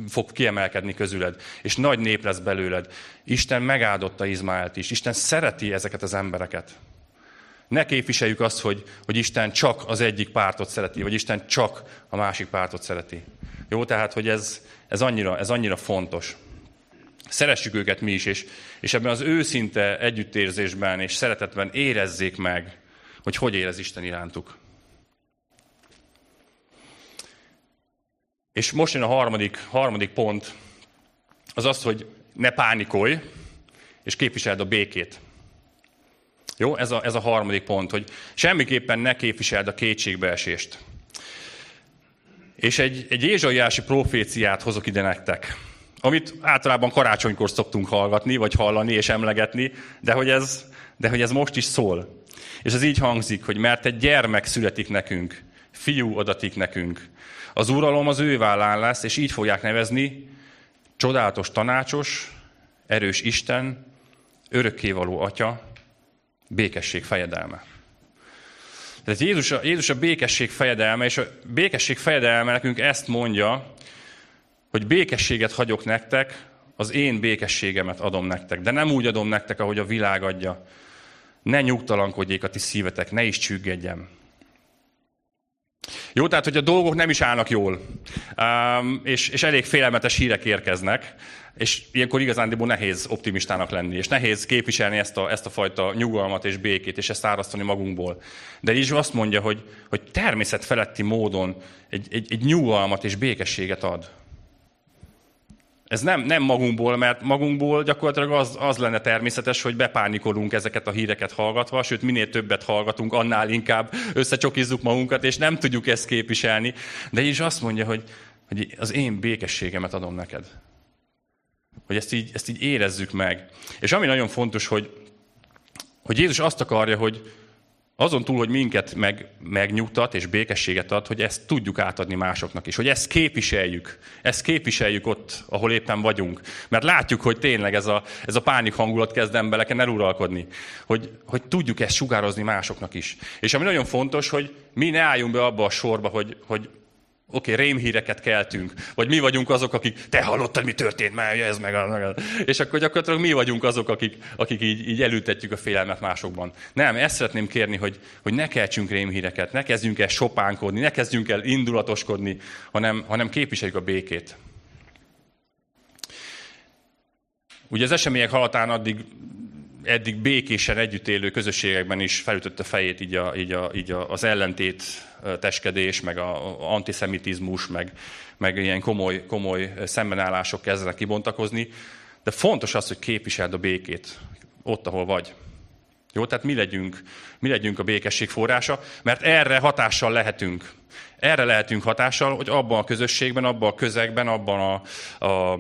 fog kiemelkedni közüled, és nagy nép lesz belőled. Isten megáldotta Izmaelt is. Isten szereti ezeket az embereket. Ne képviseljük azt, hogy, hogy Isten csak az egyik pártot szereti, vagy Isten csak a másik pártot szereti. Jó, tehát, hogy ez, ez, annyira, ez annyira fontos. Szeressük őket mi is, és, és ebben az őszinte együttérzésben és szeretetben érezzék meg, hogy hogy érez Isten irántuk. És most jön a harmadik, harmadik pont, az az, hogy ne pánikolj, és képviseld a békét. Jó, ez a, ez a harmadik pont, hogy semmiképpen ne képviseld a kétségbeesést. És egy, egy Ézsaiási proféciát hozok ide nektek, amit általában karácsonykor szoktunk hallgatni, vagy hallani és emlegetni, de hogy ez de hogy ez most is szól. És ez így hangzik, hogy mert egy gyermek születik nekünk, fiú adatik nekünk. Az uralom az ő vállán lesz, és így fogják nevezni, csodálatos tanácsos, erős Isten, örökkévaló Atya, békesség fejedelme. Tehát Jézus a, Jézus a békesség fejedelme, és a békesség fejedelme nekünk ezt mondja, hogy békességet hagyok nektek, az én békességemet adom nektek. De nem úgy adom nektek, ahogy a világ adja. Ne nyugtalankodjék a ti szívetek, ne is csüggedjem. Jó, tehát, hogy a dolgok nem is állnak jól, és, és elég félelmetes hírek érkeznek, és ilyenkor igazándiból nehéz optimistának lenni, és nehéz képviselni ezt a, ezt a fajta nyugalmat és békét, és ezt árasztani magunkból. De Jézus azt mondja, hogy, hogy természet feletti módon egy, egy, egy nyugalmat és békességet ad. Ez nem, nem magunkból, mert magunkból gyakorlatilag az, az lenne természetes, hogy bepánikolunk ezeket a híreket hallgatva, sőt minél többet hallgatunk, annál inkább összecsokizzuk magunkat, és nem tudjuk ezt képviselni. De is azt mondja, hogy, hogy az én békességemet adom neked. Hogy ezt így, ezt így érezzük meg. És ami nagyon fontos, hogy, hogy Jézus azt akarja, hogy, azon túl, hogy minket meg, megnyugtat és békességet ad, hogy ezt tudjuk átadni másoknak is, hogy ezt képviseljük, ezt képviseljük ott, ahol éppen vagyunk. Mert látjuk, hogy tényleg ez a, ez a pánik hangulat kezd embereken eluralkodni, hogy, hogy tudjuk ezt sugározni másoknak is. És ami nagyon fontos, hogy mi ne álljunk be abba a sorba, hogy, hogy Oké, okay, rémhíreket keltünk. Vagy mi vagyunk azok, akik, te hallottad, mi történt, már ez meg az, meg az. És akkor gyakorlatilag mi vagyunk azok, akik, akik így, így elültetjük a félelmet másokban. Nem, ezt szeretném kérni, hogy, hogy ne keltsünk rémhíreket, ne kezdjünk el sopánkodni, ne kezdjünk el indulatoskodni, hanem, hanem képviseljük a békét. Ugye az események halatán addig eddig békésen együtt élő közösségekben is felütötte fejét így, a, így, a, így a, az ellentét teskedés, meg a antiszemitizmus, meg, meg ilyen komoly, komoly szembenállások kezdenek kibontakozni. De fontos az, hogy képviseld a békét ott, ahol vagy. Jó, tehát mi legyünk, mi legyünk a békesség forrása, mert erre hatással lehetünk. Erre lehetünk hatással, hogy abban a közösségben, abban a közegben, abban a, a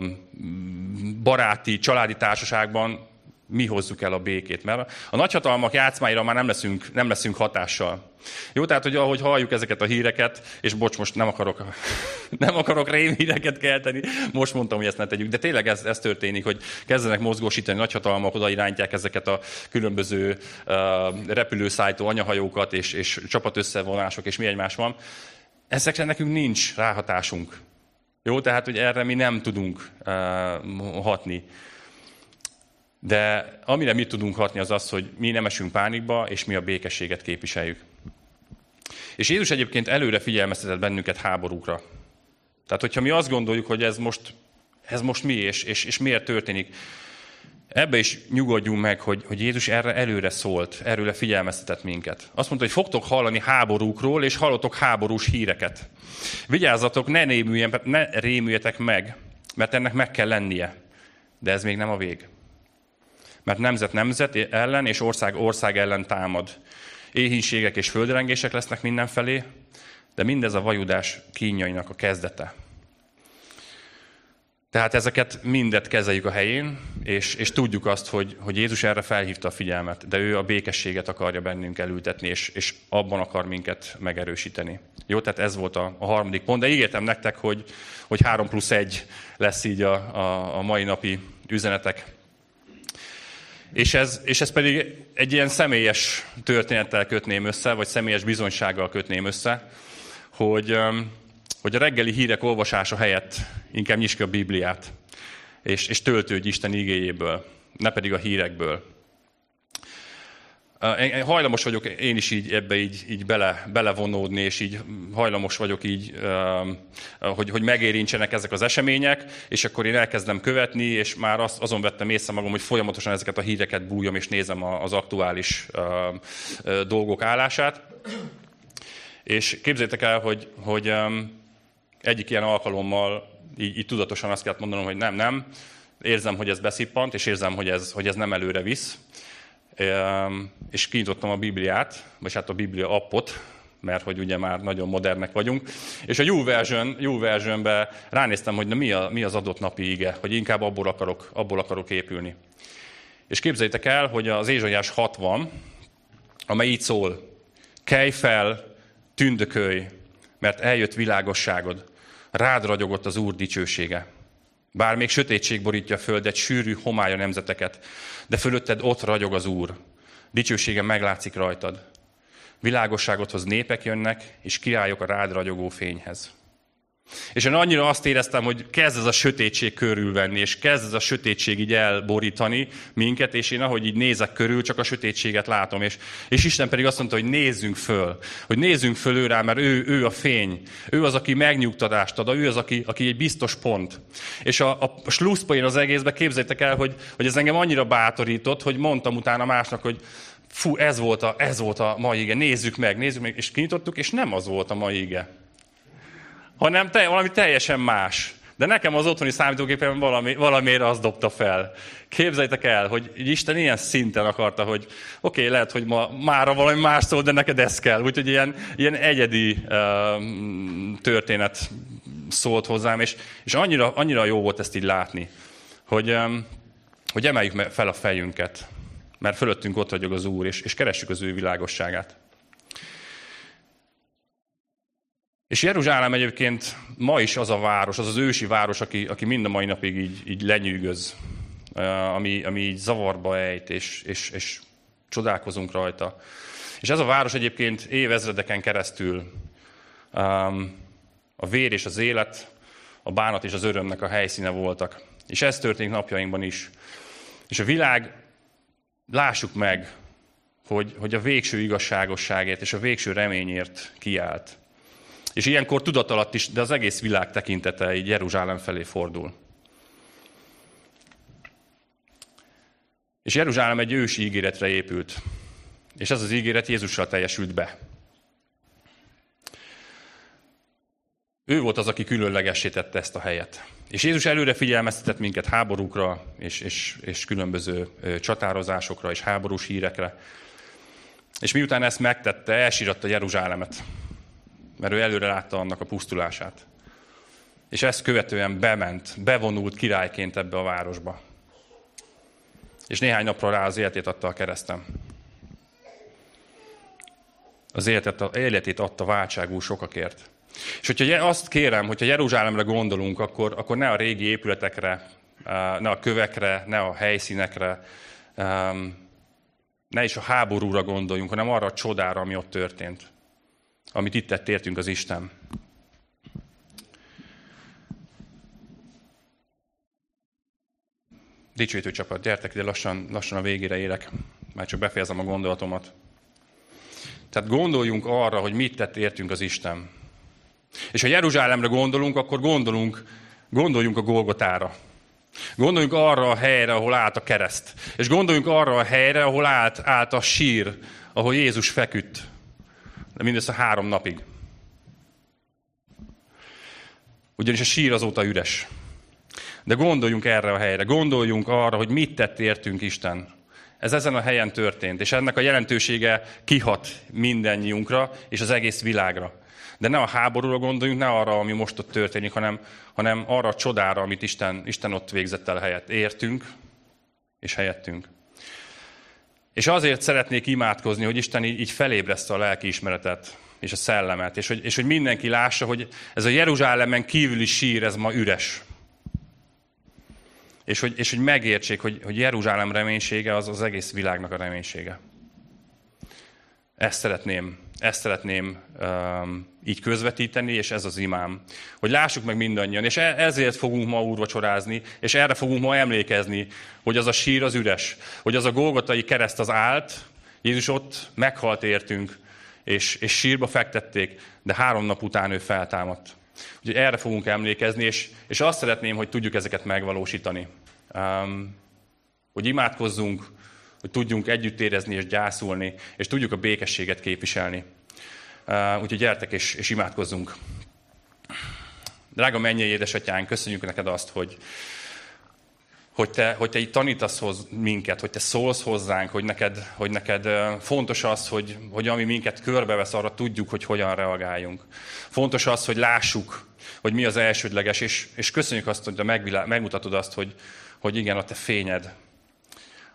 baráti, családi társaságban mi hozzuk el a békét. Mert a nagyhatalmak játszmáira már nem leszünk, nem leszünk hatással. Jó, tehát, hogy ahogy halljuk ezeket a híreket, és bocs, most nem akarok, <laughs> nem akarok rémhíreket kelteni, most mondtam, hogy ezt ne tegyük, de tényleg ez, ez történik, hogy kezdenek mozgósítani nagyhatalmak, oda irányítják ezeket a különböző uh, repülőszállító anyahajókat, és, és csapatösszevonások, és mi egymás van. Ezekre nekünk nincs ráhatásunk. Jó, tehát, hogy erre mi nem tudunk uh, hatni. De amire mi tudunk hatni, az az, hogy mi nem esünk pánikba, és mi a békességet képviseljük. És Jézus egyébként előre figyelmeztetett bennünket háborúkra. Tehát, hogyha mi azt gondoljuk, hogy ez most, ez most mi, és, és, és miért történik, ebbe is nyugodjunk meg, hogy, hogy Jézus erre előre szólt, erőre figyelmeztetett minket. Azt mondta, hogy fogtok hallani háborúkról, és hallotok háborús híreket. Vigyázzatok, ne, rémüljen, ne rémüljetek meg, mert ennek meg kell lennie. De ez még nem a vég. Mert nemzet nemzet ellen és ország ország ellen támad. Éhínségek és földrengések lesznek mindenfelé, de mindez a vajudás kínjainak a kezdete. Tehát ezeket mindet kezeljük a helyén, és, és tudjuk azt, hogy, hogy Jézus erre felhívta a figyelmet, de ő a békességet akarja bennünk elültetni, és, és abban akar minket megerősíteni. Jó, tehát ez volt a, a harmadik pont, de ígértem nektek, hogy, hogy három plusz egy lesz így a, a, a mai napi üzenetek és ez, és ez pedig egy ilyen személyes történettel kötném össze, vagy személyes bizonysággal kötném össze, hogy, hogy a reggeli hírek olvasása helyett inkább nyisd ki a Bibliát, és, és töltődj Isten igéjéből, ne pedig a hírekből. Hajlamos vagyok én is így ebbe így, így bele, belevonódni, és így hajlamos vagyok így, hogy, hogy megérintsenek ezek az események, és akkor én elkezdem követni, és már az, azon vettem észre magam, hogy folyamatosan ezeket a híreket bújom, és nézem az aktuális dolgok állását. És képzétek el, hogy, hogy egyik ilyen alkalommal így, így tudatosan azt kellett mondanom, hogy nem, nem, érzem, hogy ez beszippant, és érzem, hogy ez, hogy ez nem előre visz, és kinyitottam a Bibliát, vagy hát a Biblia appot, mert hogy ugye már nagyon modernek vagyunk, és a YouVersion, YouVersionbe ránéztem, hogy na mi, a, mi az adott napi ige, hogy inkább abból akarok, abból akarok épülni. És képzeljétek el, hogy az Ézsaiás 60, amely így szól, kelj fel, tündökölj, mert eljött világosságod, rád ragyogott az Úr dicsősége. Bár még sötétség borítja a földet, sűrű homály nemzeteket, de fölötted ott ragyog az Úr. Dicsősége meglátszik rajtad. Világosságodhoz népek jönnek, és királyok a rád ragyogó fényhez. És én annyira azt éreztem, hogy kezd ez a sötétség körülvenni, és kezd ez a sötétség így elborítani minket, és én ahogy így nézek körül, csak a sötétséget látom. És, és Isten pedig azt mondta, hogy nézzünk föl, hogy nézzünk föl ő mert ő, ő a fény. Ő az, aki megnyugtatást ad, ő az, aki, aki egy biztos pont. És a, a slusszpoén az egészben képzeljétek el, hogy, hogy ez engem annyira bátorított, hogy mondtam utána másnak, hogy fú, ez volt a, ez volt a mai ige, nézzük meg, nézzük meg, és kinyitottuk, és nem az volt a mai ige hanem te, valami teljesen más. De nekem az otthoni számítógépen valami, valamiért az dobta fel. Képzeljétek el, hogy Isten ilyen szinten akarta, hogy oké, okay, lehet, hogy ma mára valami más szól, de neked ez kell. Úgyhogy ilyen, ilyen egyedi uh, történet szólt hozzám, és, és annyira, annyira jó volt ezt így látni, hogy, um, hogy emeljük fel a fejünket, mert fölöttünk ott vagyok az Úr, és, és keressük az ő világosságát. És Jeruzsálem egyébként ma is az a város, az az ősi város, aki, aki mind a mai napig így, így lenyűgöz, ami, ami így zavarba ejt, és, és, és csodálkozunk rajta. És ez a város egyébként évezredeken keresztül um, a vér és az élet, a bánat és az örömnek a helyszíne voltak. És ez történik napjainkban is. És a világ, lássuk meg, hogy, hogy a végső igazságosságért és a végső reményért kiállt. És ilyenkor tudatalatt is, de az egész világ tekintete így Jeruzsálem felé fordul. És Jeruzsálem egy ősi ígéretre épült. És ez az ígéret Jézussal teljesült be. Ő volt az, aki különlegessé tette ezt a helyet. És Jézus előre figyelmeztetett minket háborúkra, és, és, és különböző csatározásokra, és háborús hírekre. És miután ezt megtette, elsíratta Jeruzsálemet mert ő előre látta annak a pusztulását. És ezt követően bement, bevonult királyként ebbe a városba. És néhány napra rá az életét adta a keresztem. Az életet, életét adta váltságú sokakért. És hogyha azt kérem, hogyha Jeruzsálemre gondolunk, akkor, akkor ne a régi épületekre, ne a kövekre, ne a helyszínekre, ne is a háborúra gondoljunk, hanem arra a csodára, ami ott történt amit itt tett értünk az Isten. Dicsőítő csapat, gyertek ide, lassan, lassan a végére érek. Már csak befejezem a gondolatomat. Tehát gondoljunk arra, hogy mit tett értünk az Isten. És ha Jeruzsálemre gondolunk, akkor gondolunk, gondoljunk a Golgotára. Gondoljunk arra a helyre, ahol állt a kereszt. És gondoljunk arra a helyre, ahol állt, állt a sír, ahol Jézus feküdt de mindössze három napig. Ugyanis a sír azóta üres. De gondoljunk erre a helyre, gondoljunk arra, hogy mit tett értünk Isten. Ez ezen a helyen történt, és ennek a jelentősége kihat mindennyiunkra és az egész világra. De ne a háborúra gondoljunk, ne arra, ami most ott történik, hanem, hanem arra a csodára, amit Isten, Isten ott végzett el helyett. Értünk és helyettünk. És azért szeretnék imádkozni, hogy Isten így, így felébreszte a lelki ismeretet és a szellemet, és hogy, és hogy mindenki lássa, hogy ez a Jeruzsálemen kívüli sír, ez ma üres. És hogy, és hogy megértsék, hogy, hogy Jeruzsálem reménysége az az egész világnak a reménysége. Ezt szeretném, ezt szeretném um, így közvetíteni, és ez az imám. Hogy lássuk meg mindannyian, és e, ezért fogunk ma úrvacsorázni, és erre fogunk ma emlékezni, hogy az a sír az üres, hogy az a golgotai kereszt az állt, Jézus ott meghalt értünk, és, és sírba fektették, de három nap után ő feltámadt. Úgyhogy erre fogunk emlékezni, és, és azt szeretném, hogy tudjuk ezeket megvalósítani. Um, hogy imádkozzunk, hogy tudjunk együtt érezni és gyászolni, és tudjuk a békességet képviselni. Úgyhogy gyertek és, és imádkozzunk. Drága mennyei édesatyánk, köszönjük neked azt, hogy, hogy te, hogy te itt tanítasz hoz minket, hogy te szólsz hozzánk, hogy neked, hogy neked fontos az, hogy, hogy ami minket körbevesz, arra tudjuk, hogy hogyan reagáljunk. Fontos az, hogy lássuk, hogy mi az elsődleges, és, és köszönjük azt, hogy te megmutatod azt, hogy, hogy igen, a te fényed,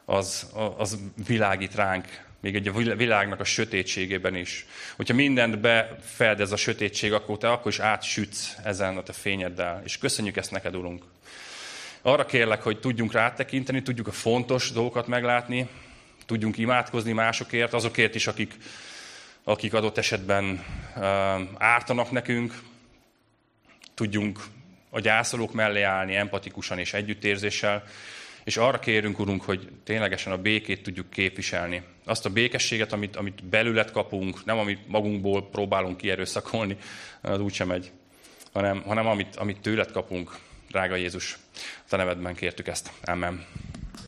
az, az világít ránk, még egy a világnak a sötétségében is. Hogyha mindent befed ez a sötétség, akkor te akkor is átsütsz ezen a te fényeddel. És köszönjük ezt neked, Urunk. Arra kérlek, hogy tudjunk rátekinteni, tudjuk a fontos dolgokat meglátni, tudjunk imádkozni másokért, azokért is, akik, akik adott esetben uh, ártanak nekünk, tudjunk a gyászolók mellé állni empatikusan és együttérzéssel, és arra kérünk, Urunk, hogy ténylegesen a békét tudjuk képviselni. Azt a békességet, amit, amit belület kapunk, nem amit magunkból próbálunk kierőszakolni, az úgysem megy, hanem, hanem amit, amit tőled kapunk, drága Jézus. A te nevedben kértük ezt. Amen.